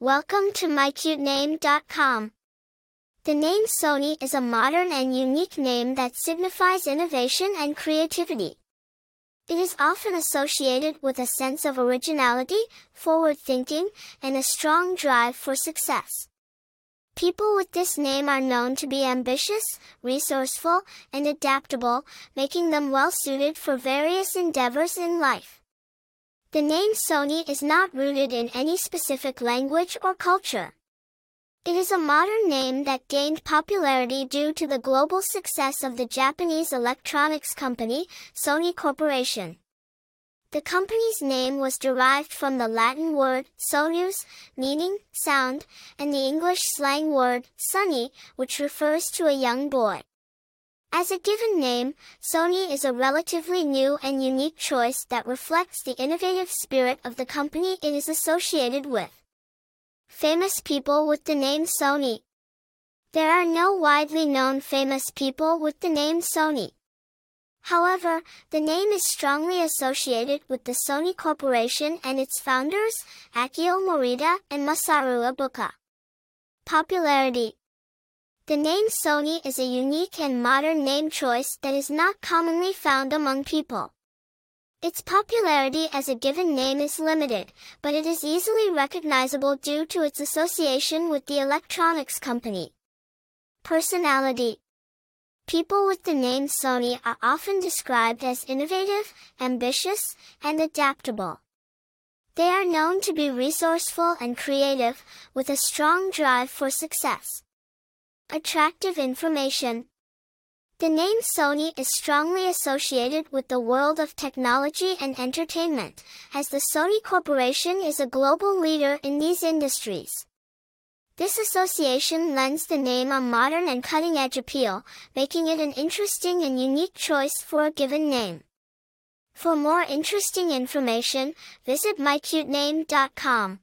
Welcome to mycutename.com. The name Sony is a modern and unique name that signifies innovation and creativity. It is often associated with a sense of originality, forward thinking, and a strong drive for success. People with this name are known to be ambitious, resourceful, and adaptable, making them well suited for various endeavors in life. The name Sony is not rooted in any specific language or culture. It is a modern name that gained popularity due to the global success of the Japanese electronics company, Sony Corporation. The company's name was derived from the Latin word sonus, meaning sound, and the English slang word sonny, which refers to a young boy. As a given name, Sony is a relatively new and unique choice that reflects the innovative spirit of the company it is associated with. Famous people with the name Sony. There are no widely known famous people with the name Sony. However, the name is strongly associated with the Sony Corporation and its founders, Akio Morita and Masaru Ibuka. Popularity the name Sony is a unique and modern name choice that is not commonly found among people. Its popularity as a given name is limited, but it is easily recognizable due to its association with the electronics company. Personality People with the name Sony are often described as innovative, ambitious, and adaptable. They are known to be resourceful and creative, with a strong drive for success. Attractive information. The name Sony is strongly associated with the world of technology and entertainment, as the Sony Corporation is a global leader in these industries. This association lends the name a modern and cutting-edge appeal, making it an interesting and unique choice for a given name. For more interesting information, visit mycutename.com.